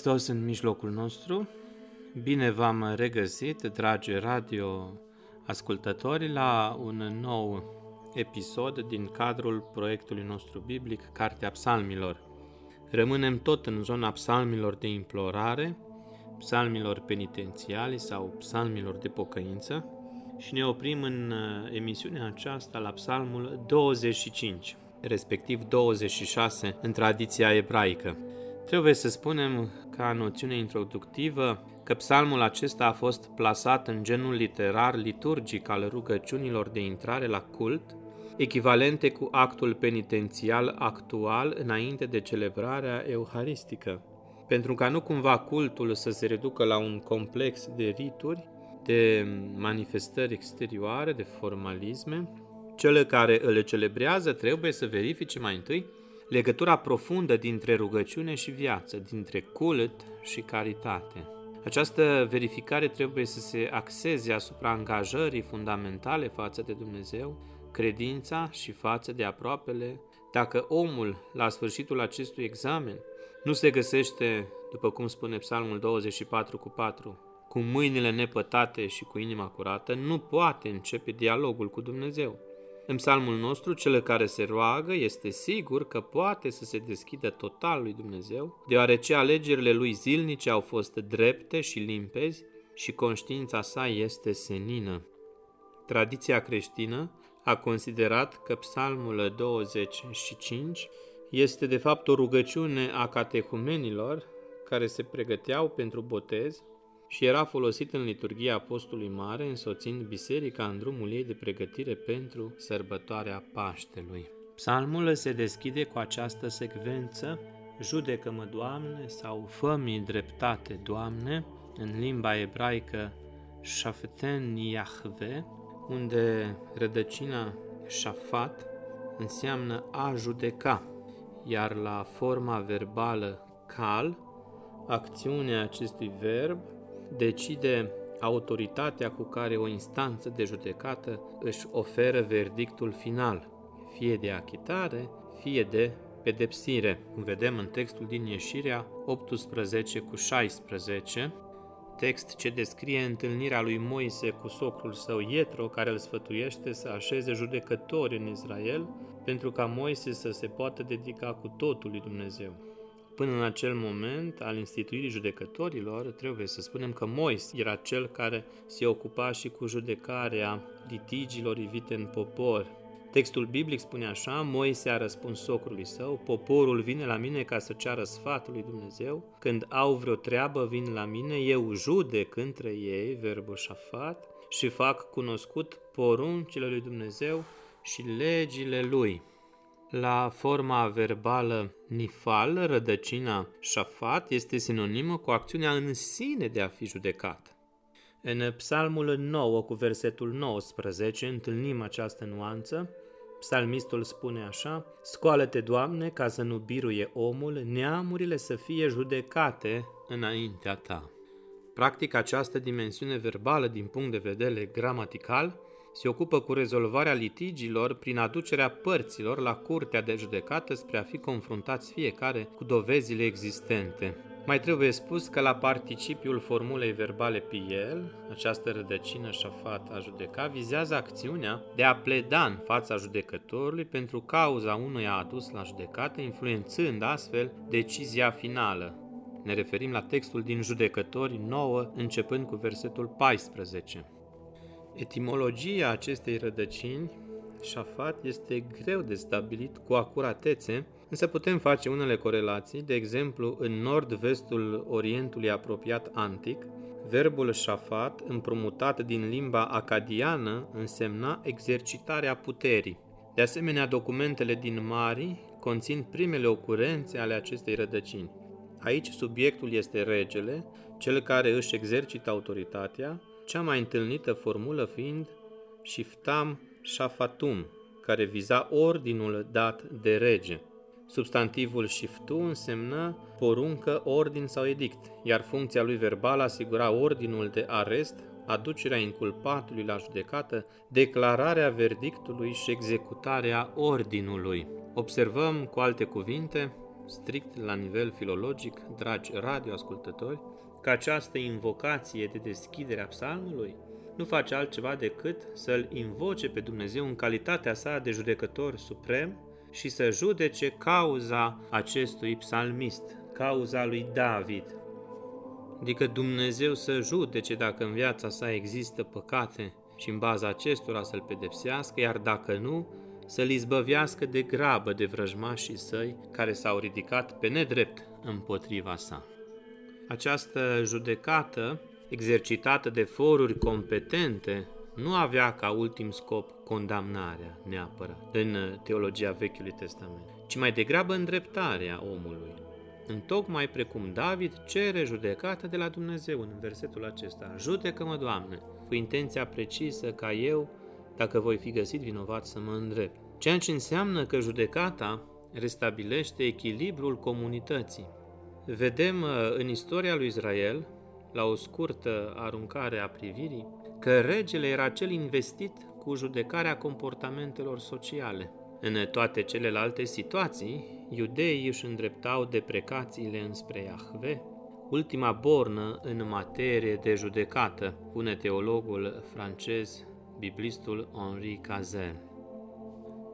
Hristos în mijlocul nostru. Bine v-am regăsit, dragi radio ascultători, la un nou episod din cadrul proiectului nostru biblic, Cartea Psalmilor. Rămânem tot în zona psalmilor de implorare, psalmilor penitențiali sau psalmilor de pocăință și ne oprim în uh, emisiunea aceasta la psalmul 25, respectiv 26 în tradiția ebraică. Trebuie să spunem, ca noțiune introductivă, că psalmul acesta a fost plasat în genul literar liturgic al rugăciunilor de intrare la cult, echivalente cu actul penitențial actual înainte de celebrarea euharistică. Pentru ca nu cumva cultul să se reducă la un complex de rituri, de manifestări exterioare, de formalisme, cele care îl celebrează trebuie să verifice mai întâi legătura profundă dintre rugăciune și viață, dintre cult și caritate. Această verificare trebuie să se axeze asupra angajării fundamentale față de Dumnezeu, credința și față de aproapele. Dacă omul, la sfârșitul acestui examen, nu se găsește, după cum spune Psalmul 24 cu 4, cu mâinile nepătate și cu inima curată, nu poate începe dialogul cu Dumnezeu. În psalmul nostru, cel care se roagă este sigur că poate să se deschidă total lui Dumnezeu, deoarece alegerile lui zilnice au fost drepte și limpezi și conștiința sa este senină. Tradiția creștină a considerat că psalmul 25 este de fapt o rugăciune a catehumenilor care se pregăteau pentru botez și era folosit în liturgia Apostolului Mare, însoțind biserica în drumul ei de pregătire pentru sărbătoarea Paștelui. Psalmul se deschide cu această secvență, Judecă-mă, Doamne, sau Fă-mi dreptate, Doamne, în limba ebraică Shaften Yahve, unde rădăcina Shafat înseamnă a judeca, iar la forma verbală cal, acțiunea acestui verb decide autoritatea cu care o instanță de judecată își oferă verdictul final, fie de achitare, fie de pedepsire. Cum vedem în textul din Ieșirea 18 cu 16, text ce descrie întâlnirea lui Moise cu socrul său Ietro, care îl sfătuiește să așeze judecători în Israel, pentru ca Moise să se poată dedica cu totul lui Dumnezeu. Până în acel moment al instituirii judecătorilor, trebuie să spunem că Mois era cel care se ocupa și cu judecarea litigilor ivite în popor. Textul biblic spune așa, Moise a răspuns socrului său, poporul vine la mine ca să ceară sfatul lui Dumnezeu, când au vreo treabă vin la mine, eu judec între ei, verbul șafat, și fac cunoscut poruncile lui Dumnezeu și legile lui. La forma verbală nifal, rădăcina șafat este sinonimă cu acțiunea în sine de a fi judecat. În psalmul 9 cu versetul 19 întâlnim această nuanță. Psalmistul spune așa, Scoală-te, Doamne, ca să nu biruie omul, neamurile să fie judecate înaintea ta. Practic, această dimensiune verbală din punct de vedere gramatical se ocupă cu rezolvarea litigiilor prin aducerea părților la curtea de judecată spre a fi confruntați fiecare cu dovezile existente. Mai trebuie spus că la participiul formulei verbale piel, această rădăcină șafat a judeca, vizează acțiunea de a pleda în fața judecătorului pentru cauza unuia adus la judecată, influențând astfel decizia finală. Ne referim la textul din Judecători 9, începând cu versetul 14. Etimologia acestei rădăcini Șafat este greu de stabilit cu acuratețe, însă putem face unele corelații, de exemplu, în nord-vestul Orientului apropiat antic, verbul șafat, împrumutat din limba acadiană, însemna exercitarea puterii. De asemenea, documentele din Mari conțin primele ocurențe ale acestei rădăcini. Aici subiectul este regele, cel care își exercită autoritatea, cea mai întâlnită formulă fiind shiftam shafatum, care viza ordinul dat de rege. Substantivul shiftu însemnă poruncă, ordin sau edict, iar funcția lui verbală asigura ordinul de arest, aducerea inculpatului la judecată, declararea verdictului și executarea ordinului. Observăm, cu alte cuvinte, strict la nivel filologic, dragi radioascultători, că această invocație de deschidere a psalmului nu face altceva decât să-L invoce pe Dumnezeu în calitatea sa de judecător suprem și să judece cauza acestui psalmist, cauza lui David. Adică Dumnezeu să judece dacă în viața sa există păcate și în baza acestora să-l pedepsească, iar dacă nu, să-l izbăvească de grabă de vrăjmașii săi care s-au ridicat pe nedrept împotriva sa. Această judecată, exercitată de foruri competente, nu avea ca ultim scop condamnarea neapărat în teologia Vechiului Testament, ci mai degrabă îndreptarea omului. Întocmai precum David cere judecată de la Dumnezeu în versetul acesta. Judecă-mă, Doamne, cu intenția precisă ca eu, dacă voi fi găsit vinovat, să mă îndrept. Ceea ce înseamnă că judecata restabilește echilibrul comunității. Vedem uh, în istoria lui Israel, la o scurtă aruncare a privirii, că regele era cel investit cu judecarea comportamentelor sociale. În toate celelalte situații, iudeii își îndreptau deprecațiile înspre Iahve, ultima bornă în materie de judecată, pune teologul francez, biblistul Henri Cazin.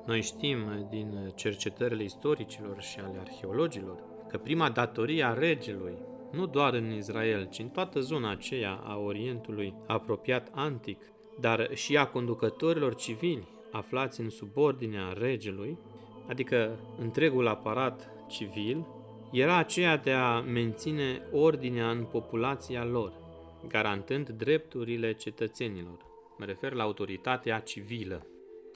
Noi știm din cercetările istoricilor și ale arheologilor că prima datorie a regelui, nu doar în Israel, ci în toată zona aceea a Orientului apropiat antic, dar și a conducătorilor civili aflați în subordinea regelui, adică întregul aparat civil, era aceea de a menține ordinea în populația lor, garantând drepturile cetățenilor. Mă refer la autoritatea civilă.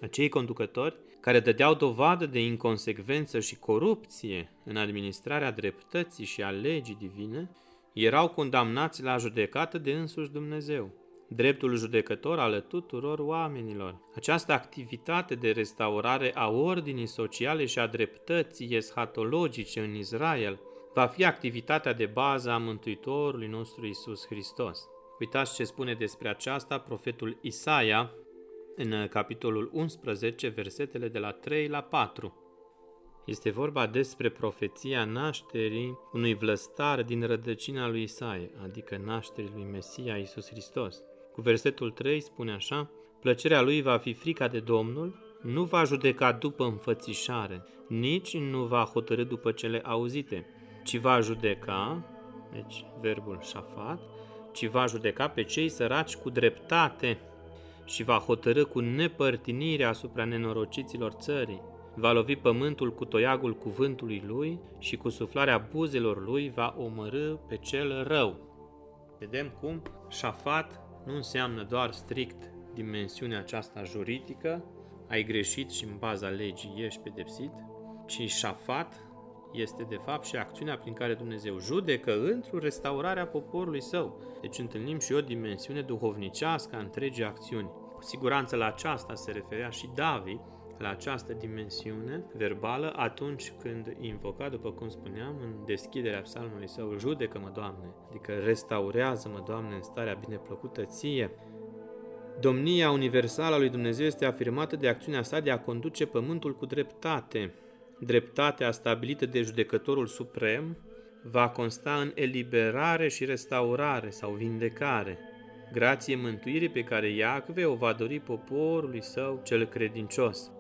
Acei conducători care dădeau dovadă de inconsecvență și corupție în administrarea dreptății și a legii divine, erau condamnați la judecată de însuși Dumnezeu, dreptul judecător al tuturor oamenilor. Această activitate de restaurare a ordinii sociale și a dreptății eschatologice în Israel va fi activitatea de bază a Mântuitorului nostru Isus Hristos. Uitați ce spune despre aceasta profetul Isaia în capitolul 11, versetele de la 3 la 4. Este vorba despre profeția nașterii unui vlăstar din rădăcina lui Isaia, adică nașterii lui Mesia Isus Hristos. Cu versetul 3 spune așa, Plăcerea lui va fi frica de Domnul, nu va judeca după înfățișare, nici nu va hotărâ după cele auzite, ci va judeca, deci verbul șafat, ci va judeca pe cei săraci cu dreptate și va hotărâ cu nepărtinire asupra nenorociților țării. Va lovi pământul cu toiagul cuvântului lui și cu suflarea buzelor lui va omorâ pe cel rău. Vedem cum șafat nu înseamnă doar strict dimensiunea aceasta juridică, ai greșit și în baza legii ești pedepsit, ci șafat este de fapt și acțiunea prin care Dumnezeu judecă într-o restaurarea poporului său. Deci întâlnim și o dimensiune duhovnicească a întregii acțiuni. Cu siguranță la aceasta se referea și David, la această dimensiune verbală atunci când invoca, după cum spuneam, în deschiderea psalmului său, judecă-mă, Doamne, adică restaurează-mă, Doamne, în starea bineplăcută ție. Domnia universală a lui Dumnezeu este afirmată de acțiunea sa de a conduce pământul cu dreptate. Dreptatea stabilită de judecătorul suprem va consta în eliberare și restaurare sau vindecare, grație mântuirii pe care Iacve o va dori poporului său cel credincios.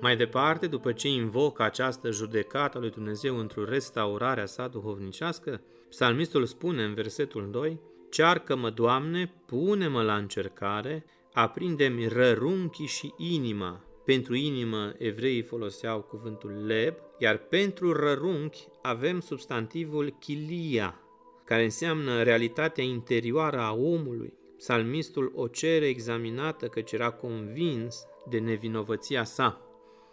Mai departe, după ce invocă această judecată a lui Dumnezeu într-o restaurare a sa duhovnicească, psalmistul spune în versetul 2, Cearcă-mă, Doamne, pune-mă la încercare, aprinde-mi rărunchii și inima, pentru inimă evreii foloseau cuvântul leb, iar pentru rărunchi avem substantivul chilia, care înseamnă realitatea interioară a omului. Psalmistul o cere examinată căci era convins de nevinovăția sa.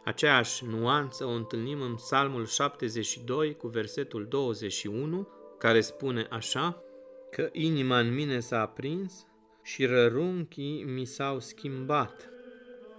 Aceeași nuanță o întâlnim în Psalmul 72 cu versetul 21, care spune așa, că inima în mine s-a aprins și rărunchii mi s-au schimbat.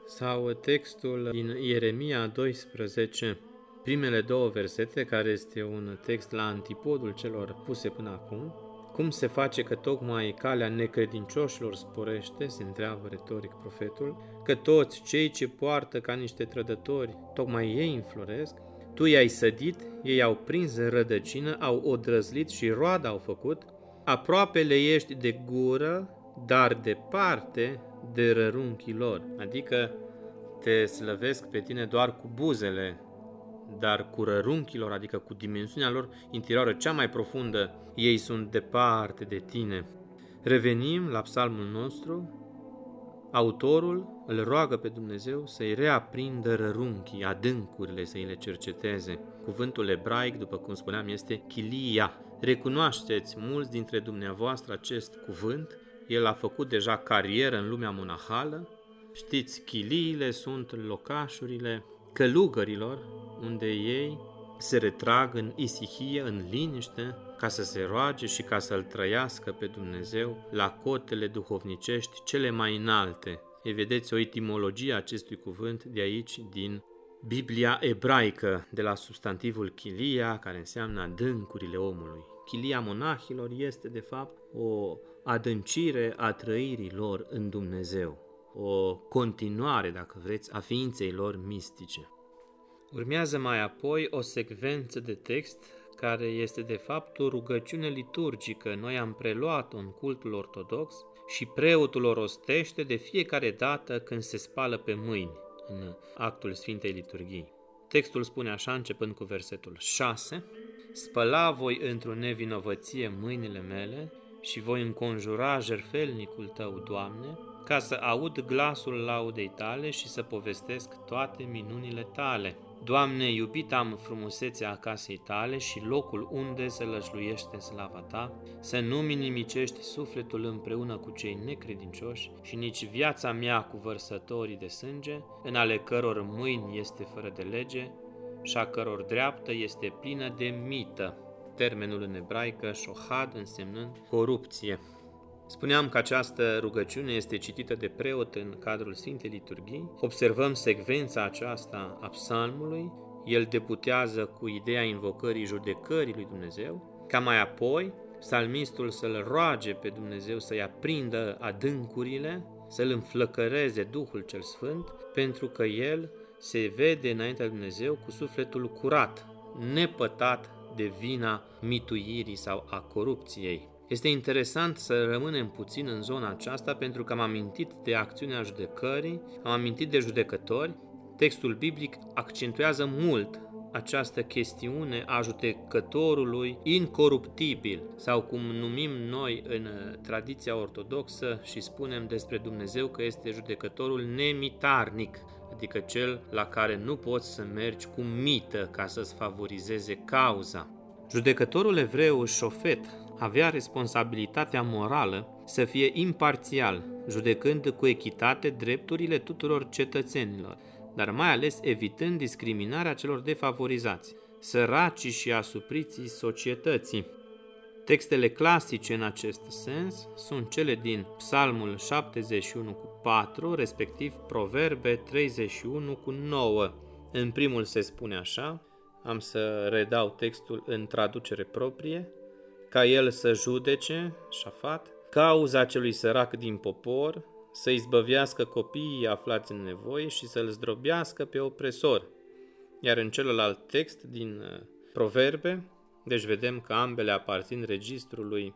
Sau textul din Ieremia 12, primele două versete, care este un text la antipodul celor puse până acum, cum se face că tocmai calea necredincioșilor sporește, se întreabă retoric profetul, că toți cei ce poartă ca niște trădători, tocmai ei înfloresc, tu i-ai sădit, ei au prins rădăcină, au odrăzlit și roada au făcut, aproape le ești de gură, dar departe de rărunchii lor. Adică te slăvesc pe tine doar cu buzele, dar cu rărunchilor, adică cu dimensiunea lor interioară cea mai profundă, ei sunt departe de tine. Revenim la psalmul nostru. Autorul îl roagă pe Dumnezeu să-i reaprindă rărunchii, adâncurile, să-i le cerceteze. Cuvântul ebraic, după cum spuneam, este chilia. Recunoașteți mulți dintre dumneavoastră acest cuvânt, el a făcut deja carieră în lumea monahală. Știți, chiliile sunt locașurile călugărilor, unde ei se retrag în isihie, în liniște, ca să se roage și ca să-L trăiască pe Dumnezeu la cotele duhovnicești cele mai înalte. E vedeți o etimologie a acestui cuvânt de aici, din Biblia ebraică, de la substantivul chilia, care înseamnă adâncurile omului. Chilia monahilor este, de fapt, o adâncire a trăirii lor în Dumnezeu, o continuare, dacă vreți, a ființei lor mistice. Urmează mai apoi o secvență de text care este de fapt o rugăciune liturgică. Noi am preluat-o în cultul ortodox și preotul o rostește de fiecare dată când se spală pe mâini în actul Sfintei Liturghii. Textul spune așa, începând cu versetul 6, Spăla voi într-o nevinovăție mâinile mele și voi înconjura jerfelnicul tău, Doamne, ca să aud glasul laudei tale și să povestesc toate minunile tale. Doamne, iubit am frumusețea casei tale și locul unde se lășluiește slava ta, să nu minimicești sufletul împreună cu cei necredincioși și nici viața mea cu vărsătorii de sânge, în ale căror mâini este fără de lege și a căror dreaptă este plină de mită. Termenul în ebraică, shohad, însemnând corupție. Spuneam că această rugăciune este citită de preot în cadrul Sfintei Liturghii. Observăm secvența aceasta a psalmului. El deputează cu ideea invocării judecării lui Dumnezeu, ca mai apoi psalmistul să-l roage pe Dumnezeu să-i aprindă adâncurile, să-l înflăcăreze Duhul cel Sfânt, pentru că el se vede înaintea lui Dumnezeu cu sufletul curat, nepătat de vina mituirii sau a corupției. Este interesant să rămânem puțin în zona aceasta pentru că am amintit de acțiunea judecării, am amintit de judecători. Textul biblic accentuează mult această chestiune a judecătorului incoruptibil sau cum numim noi în tradiția ortodoxă și spunem despre Dumnezeu că este judecătorul nemitarnic, adică cel la care nu poți să mergi cu mită ca să-ți favorizeze cauza. Judecătorul evreu șofet avea responsabilitatea morală să fie imparțial, judecând cu echitate drepturile tuturor cetățenilor, dar mai ales evitând discriminarea celor defavorizați, săracii și asupriții societății. Textele clasice în acest sens sunt cele din Psalmul 71 cu 4, respectiv Proverbe 31 cu 9. În primul se spune așa, am să redau textul în traducere proprie, ca el să judece, șafat, cauza celui sărac din popor, să izbăvească copiii aflați în nevoie și să-l zdrobească pe opresor. Iar în celălalt text din uh, Proverbe, deci vedem că ambele aparțin registrului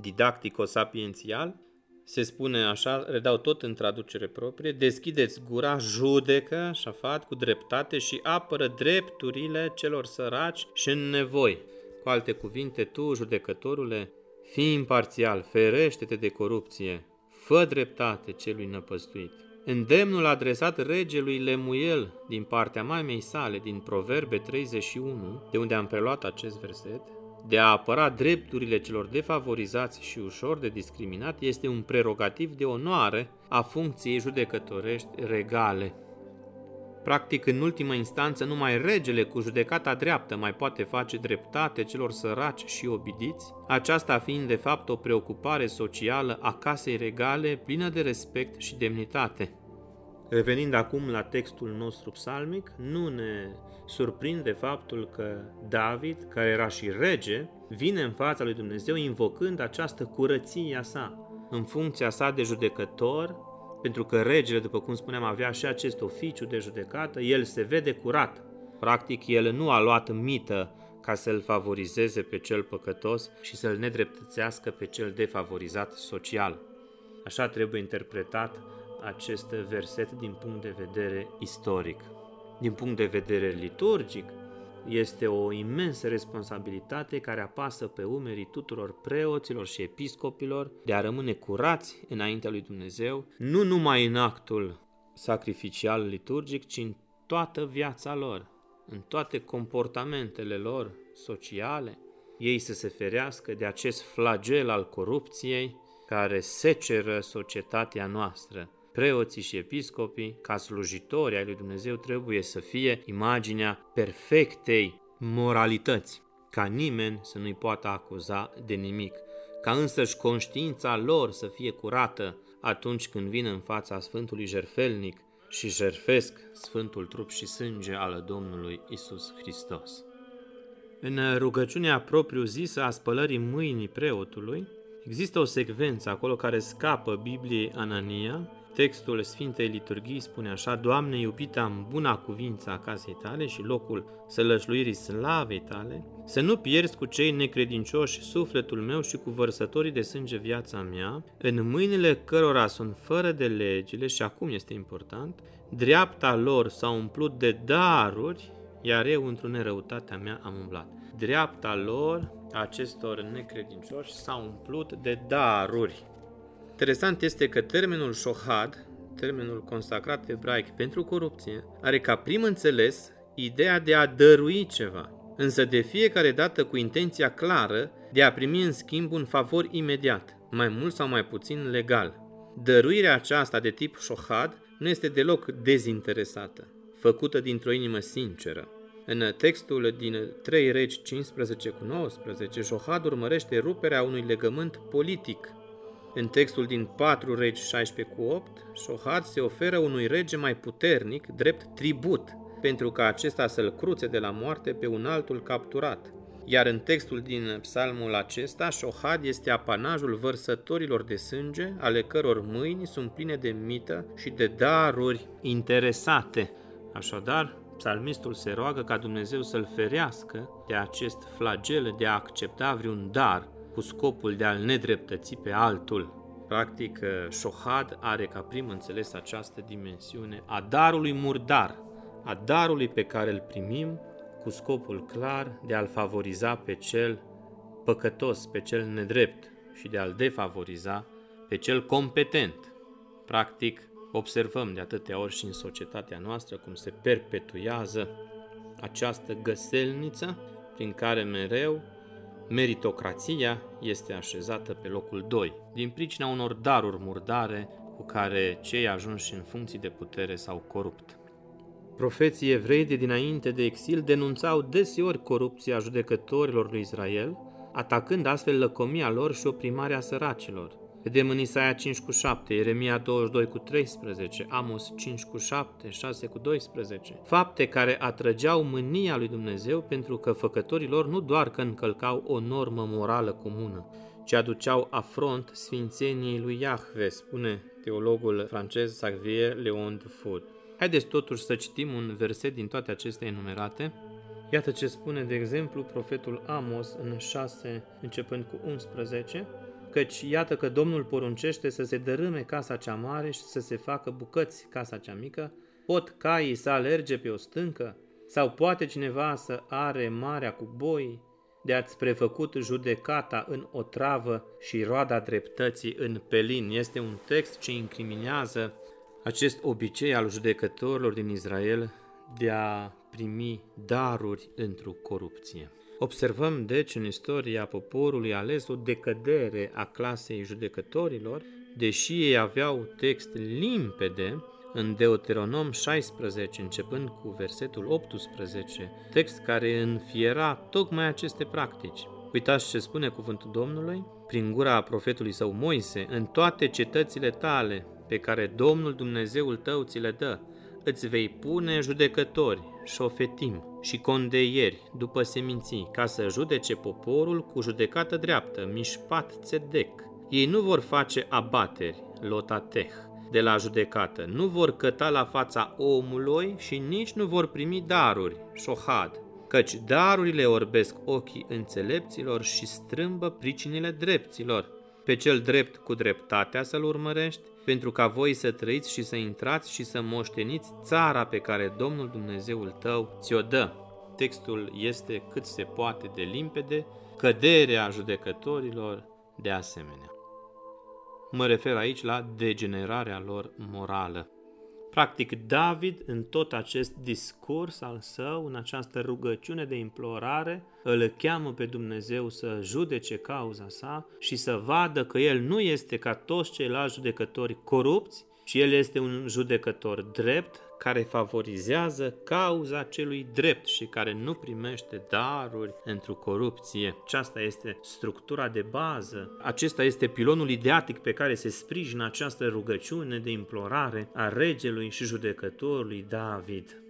didactico-sapiențial, se spune așa, redau tot în traducere proprie, deschideți gura, judecă, șafat, cu dreptate și apără drepturile celor săraci și în nevoi. Cu alte cuvinte, tu, judecătorule, fii imparțial, ferește-te de corupție, fă dreptate celui năpăstuit. Îndemnul adresat regelui Lemuel din partea mamei sale din Proverbe 31, de unde am preluat acest verset, de a apăra drepturile celor defavorizați și ușor de discriminat este un prerogativ de onoare a funcției judecătorești regale. Practic, în ultimă instanță, numai regele cu judecata dreaptă mai poate face dreptate celor săraci și obidiți, aceasta fiind de fapt o preocupare socială a casei regale plină de respect și demnitate. Revenind acum la textul nostru psalmic, nu ne surprinde faptul că David, care era și rege, vine în fața lui Dumnezeu invocând această curăție a sa. În funcția sa de judecător, pentru că regele, după cum spuneam, avea și acest oficiu de judecată, el se vede curat. Practic, el nu a luat mită ca să-l favorizeze pe cel păcătos și să-l nedreptățească pe cel defavorizat social. Așa trebuie interpretat acest verset din punct de vedere istoric. Din punct de vedere liturgic, este o imensă responsabilitate care apasă pe umerii tuturor preoților și episcopilor de a rămâne curați înaintea lui Dumnezeu, nu numai în actul sacrificial liturgic, ci în toată viața lor, în toate comportamentele lor sociale, ei să se ferească de acest flagel al corupției care seceră societatea noastră preoții și episcopii, ca slujitori ai lui Dumnezeu, trebuie să fie imaginea perfectei moralități, ca nimeni să nu-i poată acuza de nimic, ca însăși conștiința lor să fie curată atunci când vin în fața Sfântului Jerfelnic și jerfesc Sfântul trup și sânge al Domnului Isus Hristos. În rugăciunea propriu-zisă a spălării mâinii preotului, există o secvență acolo care scapă Bibliei Anania, Textul Sfintei Liturghii spune așa, Doamne, iubita în buna cuvință a casei tale și locul sălășluirii slavei tale, să nu pierzi cu cei necredincioși sufletul meu și cu vărsătorii de sânge viața mea, în mâinile cărora sunt fără de legile, și acum este important, dreapta lor s-a umplut de daruri, iar eu într-o nerăutatea mea am umblat. Dreapta lor, acestor necredincioși, s-a umplut de daruri. Interesant este că termenul shohad, termenul consacrat ebraic pentru corupție, are ca prim înțeles ideea de a dărui ceva, însă de fiecare dată cu intenția clară de a primi în schimb un favor imediat, mai mult sau mai puțin legal. Dăruirea aceasta de tip shohad nu este deloc dezinteresată, făcută dintr-o inimă sinceră. În textul din 3 regi 15 cu 19, Shohad urmărește ruperea unui legământ politic în textul din 4 regi 16 cu 8, Shohad se oferă unui rege mai puternic drept tribut, pentru ca acesta să-l cruțe de la moarte pe un altul capturat. Iar în textul din psalmul acesta, Shohad este apanajul vărsătorilor de sânge, ale căror mâini sunt pline de mită și de daruri interesate. Așadar, psalmistul se roagă ca Dumnezeu să-l ferească de acest flagel de a accepta vreun dar cu scopul de a-l nedreptăți pe altul. Practic, Shohad are ca prim înțeles această dimensiune a darului murdar, a darului pe care îl primim cu scopul clar de a-l favoriza pe cel păcătos, pe cel nedrept și de a-l defavoriza pe cel competent. Practic, observăm de atâtea ori și în societatea noastră cum se perpetuează această găselniță prin care mereu meritocrația este așezată pe locul 2, din pricina unor daruri murdare cu care cei ajunși în funcții de putere s-au corupt. Profeții evrei de dinainte de exil denunțau deseori corupția judecătorilor lui Israel, atacând astfel lăcomia lor și oprimarea săracilor – Vedem în Isaia 5 cu 7, Ieremia 22 cu 13, Amos 5 cu 7, 6 cu 12. Fapte care atrăgeau mânia lui Dumnezeu pentru că făcătorii lor nu doar că încălcau o normă morală comună, ci aduceau afront sfințeniei lui Iahve, spune teologul francez Xavier Leon de Food. Haideți totuși să citim un verset din toate acestea enumerate. Iată ce spune, de exemplu, profetul Amos în 6, începând cu 11, căci iată că Domnul poruncește să se dărâme casa cea mare și să se facă bucăți casa cea mică, pot caii să alerge pe o stâncă, sau poate cineva să are marea cu boi, de ați prefăcut judecata în otravă și roada dreptății în pelin. Este un text ce incriminează acest obicei al judecătorilor din Israel de a primi daruri într-o corupție. Observăm deci în istoria poporului ales o decădere a clasei judecătorilor, deși ei aveau text limpede în Deuteronom 16, începând cu versetul 18, text care înfiera tocmai aceste practici. Uitați ce spune cuvântul Domnului prin gura profetului său Moise, în toate cetățile tale pe care Domnul Dumnezeul tău ți le dă, îți vei pune judecători, șofetim și condeieri după seminții, ca să judece poporul cu judecată dreaptă, mișpat țedec. Ei nu vor face abateri, lotateh, de la judecată, nu vor căta la fața omului și nici nu vor primi daruri, șohad, căci darurile orbesc ochii înțelepților și strâmbă pricinile drepților. Pe cel drept cu dreptatea să-l urmărești, pentru ca voi să trăiți și să intrați și să moșteniți țara pe care Domnul Dumnezeul tău ți-o dă. Textul este cât se poate de limpede, căderea judecătorilor de asemenea. Mă refer aici la degenerarea lor morală. Practic, David, în tot acest discurs al său, în această rugăciune de implorare, îl cheamă pe Dumnezeu să judece cauza sa și să vadă că el nu este ca toți ceilalți judecători corupți, ci el este un judecător drept, care favorizează cauza celui drept și care nu primește daruri pentru corupție. Aceasta este structura de bază. Acesta este pilonul ideatic pe care se sprijină această rugăciune de implorare a regelui și judecătorului David.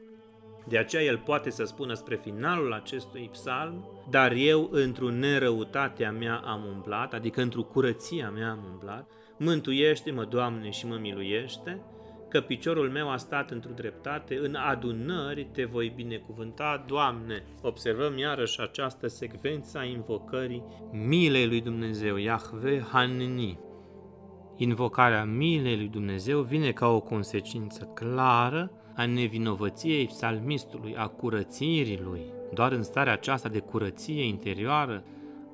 De aceea el poate să spună spre finalul acestui psalm, dar eu într-o nerăutatea mea am umblat, adică într-o curăția mea am umblat, mântuiește-mă, Doamne, și mă miluiește, că piciorul meu a stat într-o dreptate, în adunări te voi binecuvânta, Doamne. Observăm iarăși această secvență a invocării milei lui Dumnezeu, Yahve Hanni. Invocarea milei lui Dumnezeu vine ca o consecință clară a nevinovăției psalmistului, a curățirii lui. Doar în starea aceasta de curăție interioară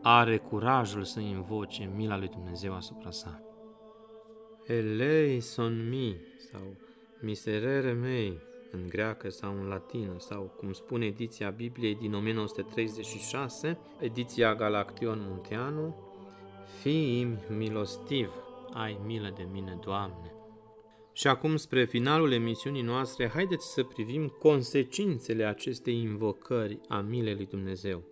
are curajul să invoce mila lui Dumnezeu asupra sa. Elei son mi, sau miserere mei, în greacă sau în latină, sau cum spune ediția Bibliei din 1936, ediția Galaction Munteanu, fii milostiv, ai milă de mine, Doamne. Și acum, spre finalul emisiunii noastre, haideți să privim consecințele acestei invocări a milei lui Dumnezeu.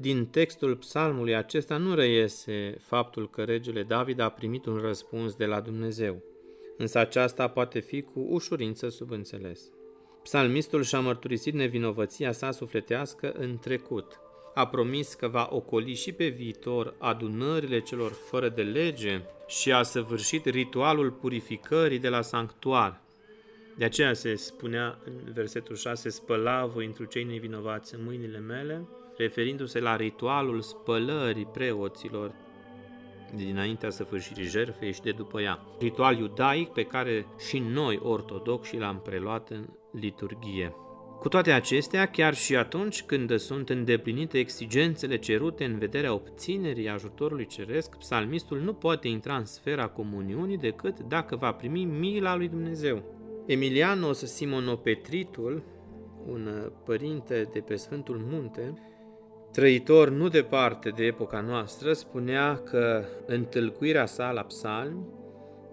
Din textul psalmului acesta nu reiese faptul că regele David a primit un răspuns de la Dumnezeu, însă aceasta poate fi cu ușurință subînțeles. Psalmistul și-a mărturisit nevinovăția sa sufletească în trecut. A promis că va ocoli și pe viitor adunările celor fără de lege și a săvârșit ritualul purificării de la sanctuar. De aceea se spunea în versetul 6, spăla voi întru cei nevinovați în mâinile mele, referindu-se la ritualul spălării preoților dinaintea săvârșirii jertfei și de după ea. Ritual iudaic pe care și noi ortodoxi l-am preluat în liturghie. Cu toate acestea, chiar și atunci când sunt îndeplinite exigențele cerute în vederea obținerii ajutorului ceresc, psalmistul nu poate intra în sfera comuniunii decât dacă va primi mila lui Dumnezeu. Emilianos Simonopetritul, un părinte de pe Sfântul Munte, trăitor nu departe de epoca noastră, spunea că în tâlcuirea sa la psalmi,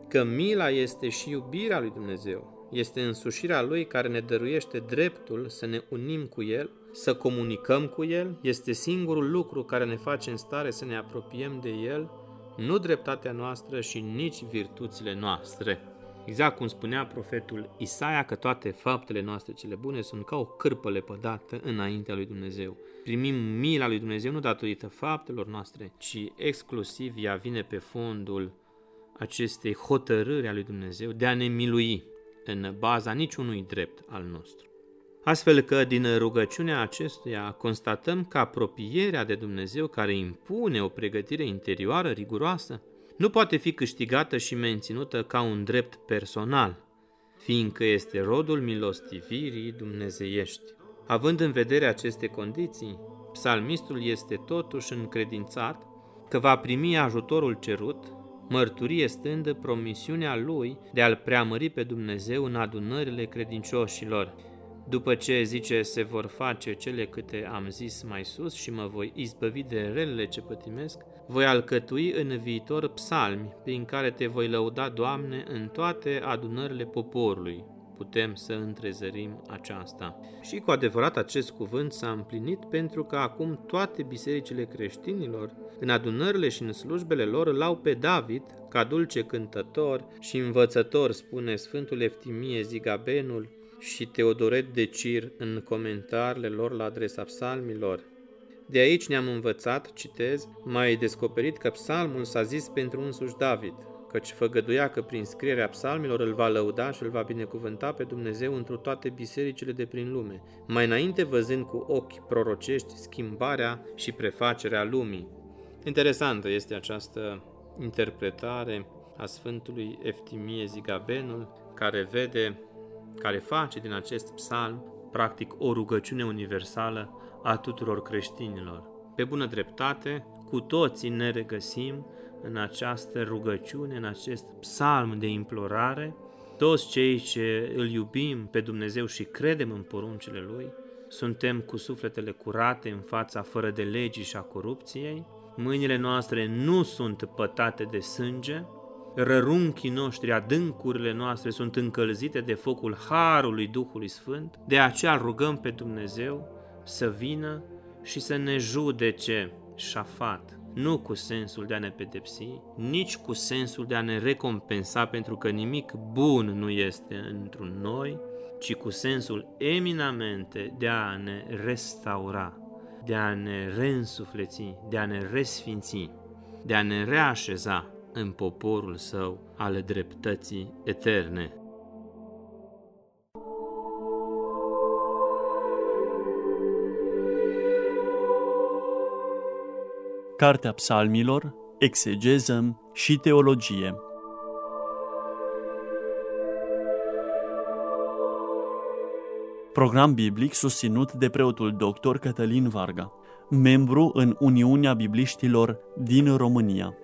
că mila este și iubirea lui Dumnezeu, este însușirea lui care ne dăruiește dreptul să ne unim cu el, să comunicăm cu el, este singurul lucru care ne face în stare să ne apropiem de el, nu dreptatea noastră și nici virtuțile noastre. Exact cum spunea profetul Isaia că toate faptele noastre cele bune sunt ca o cârpă lepădată înaintea lui Dumnezeu. Primim mila lui Dumnezeu nu datorită faptelor noastre, ci exclusiv ea vine pe fondul acestei hotărâri a lui Dumnezeu de a ne milui în baza niciunui drept al nostru. Astfel că din rugăciunea acestuia constatăm că apropierea de Dumnezeu care impune o pregătire interioară riguroasă nu poate fi câștigată și menținută ca un drept personal, fiindcă este rodul milostivirii dumnezeiești. Având în vedere aceste condiții, psalmistul este totuși încredințat că va primi ajutorul cerut mărturie stând promisiunea lui de a-L preamări pe Dumnezeu în adunările credincioșilor. După ce zice se vor face cele câte am zis mai sus și mă voi izbăvi de relele ce pătimesc, voi alcătui în viitor psalmi prin care te voi lăuda, Doamne, în toate adunările poporului. Putem să întrezărim aceasta. Și cu adevărat acest cuvânt s-a împlinit pentru că acum toate bisericile creștinilor, în adunările și în slujbele lor, îl au pe David ca dulce cântător și învățător, spune Sfântul Eftimie Zigabenul, și Teodoret de Cir în comentariile lor la adresa psalmilor. De aici ne-am învățat, citez, mai descoperit că psalmul s-a zis pentru însuși David, căci făgăduia că prin scrierea psalmilor îl va lăuda și îl va binecuvânta pe Dumnezeu întru toate bisericile de prin lume, mai înainte văzând cu ochi prorocești schimbarea și prefacerea lumii. Interesantă este această interpretare a Sfântului Eftimie Zigabenul, care vede care face din acest psalm practic o rugăciune universală a tuturor creștinilor. Pe bună dreptate, cu toții ne regăsim în această rugăciune, în acest psalm de implorare, toți cei ce îl iubim pe Dumnezeu și credem în poruncile Lui, suntem cu sufletele curate în fața fără de legii și a corupției, mâinile noastre nu sunt pătate de sânge, rărunchii noștri, adâncurile noastre sunt încălzite de focul Harului Duhului Sfânt, de aceea rugăm pe Dumnezeu să vină și să ne judece șafat, nu cu sensul de a ne pedepsi, nici cu sensul de a ne recompensa pentru că nimic bun nu este într-un noi, ci cu sensul eminamente de a ne restaura, de a ne reînsufleți, de a ne resfinți, de a ne reașeza în poporul său ale dreptății eterne. Cartea Psalmilor, Exegeză și Teologie Program biblic susținut de preotul dr. Cătălin Varga, membru în Uniunea Bibliștilor din România.